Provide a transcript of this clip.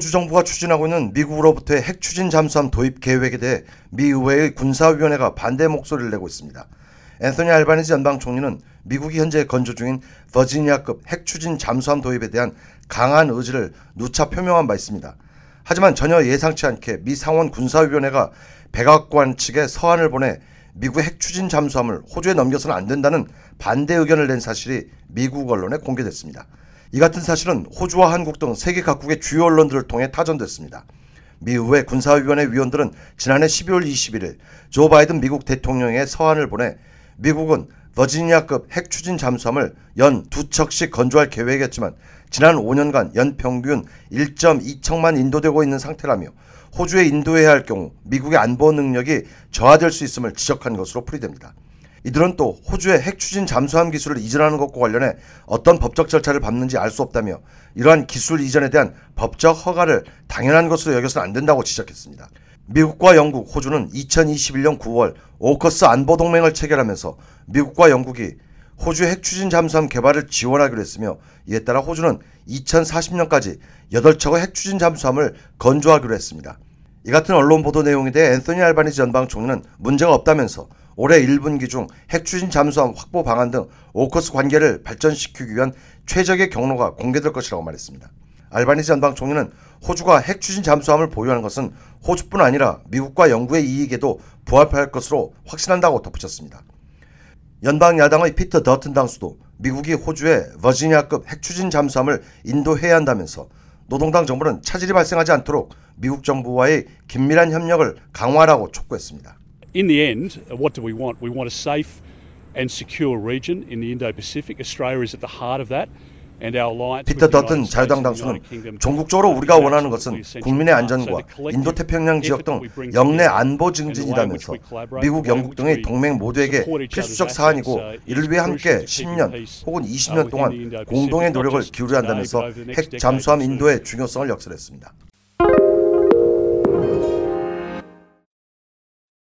호주 정부가 추진하고 있는 미국으로부터의 핵 추진 잠수함 도입 계획에 대해 미 의회의 군사위원회가 반대 목소리를 내고 있습니다. 앤서니 알바니지 연방 총리는 미국이 현재 건조 중인 버지니아급 핵 추진 잠수함 도입에 대한 강한 의지를 누차 표명한 바 있습니다. 하지만 전혀 예상치 않게 미 상원 군사위원회가 백악관 측에 서한을 보내 미국의 핵 추진 잠수함을 호주에 넘겨서는 안 된다는 반대 의견을 낸 사실이 미국 언론에 공개됐습니다. 이 같은 사실은 호주와 한국 등 세계 각국의 주요 언론들을 통해 타전됐습니다. 미 의회 군사위원회 위원들은 지난해 12월 21일 조 바이든 미국 대통령의 서한을 보내 미국은 버지니아급 핵 추진 잠수함을 연 두 척씩 건조할 계획이었지만 지난 5년간 연 평균 1.2척만 인도되고 있는 상태라며 호주에 인도해야 할 경우 미국의 안보 능력이 저하될 수 있음을 지적한 것으로 풀이됩니다. 이들은 또 호주의 핵 추진 잠수함 기술을 이전하는 것과 관련해 어떤 법적 절차를 밟는지 알 수 없다며 이러한 기술 이전에 대한 법적 허가를 당연한 것으로 여겨서는 안 된다고 지적했습니다. 미국과 영국, 호주는 2021년 9월 오커스 안보 동맹을 체결하면서 미국과 영국이 호주의 핵 추진 잠수함 개발을 지원하기로 했으며 이에 따라 호주는 2040년까지 8척의 핵 추진 잠수함을 건조하기로 했습니다. 이 같은 언론 보도 내용에 대해 앤서니 알바니지 전방 총리는 문제가 없다면서 올해 1분기 중 핵 추진 잠수함 확보 방안 등 오커스 관계를 발전시키기 위한 최적의 경로가 공개될 것이라고 말했습니다. 알바니지 전방 총리는 호주가 핵 추진 잠수함을 보유하는 것은 호주뿐 아니라 미국과 영국의 이익에도 부합할 것으로 확신한다고 덧붙였습니다. 연방 야당의 피터 더튼 당수도 미국이 호주에 버지니아급 핵 추진 잠수함을 인도해야 한다면서 노동당 정부는 차질이 발생하지 않도록 미국 정부와의 긴밀한 협력을 강화하라고 촉구했습니다. In the end, what do we want? We want a safe and secure region in the Indo-Pacific. Australia is at the heart of that. 피터 더튼 자유당 당수는 종국적으로 우리가 원하는 것은 국민의 안전과 인도 태평양 지역 등 영내 안보 증진이라면서 미국, 영국 등의 동맹 모두에게 필수적 사안이고 이를 위해 함께 10년 혹은 20년 동안 공동의 노력을 기울여야 한다면서 핵 잠수함 인도의 중요성을 역설했습니다.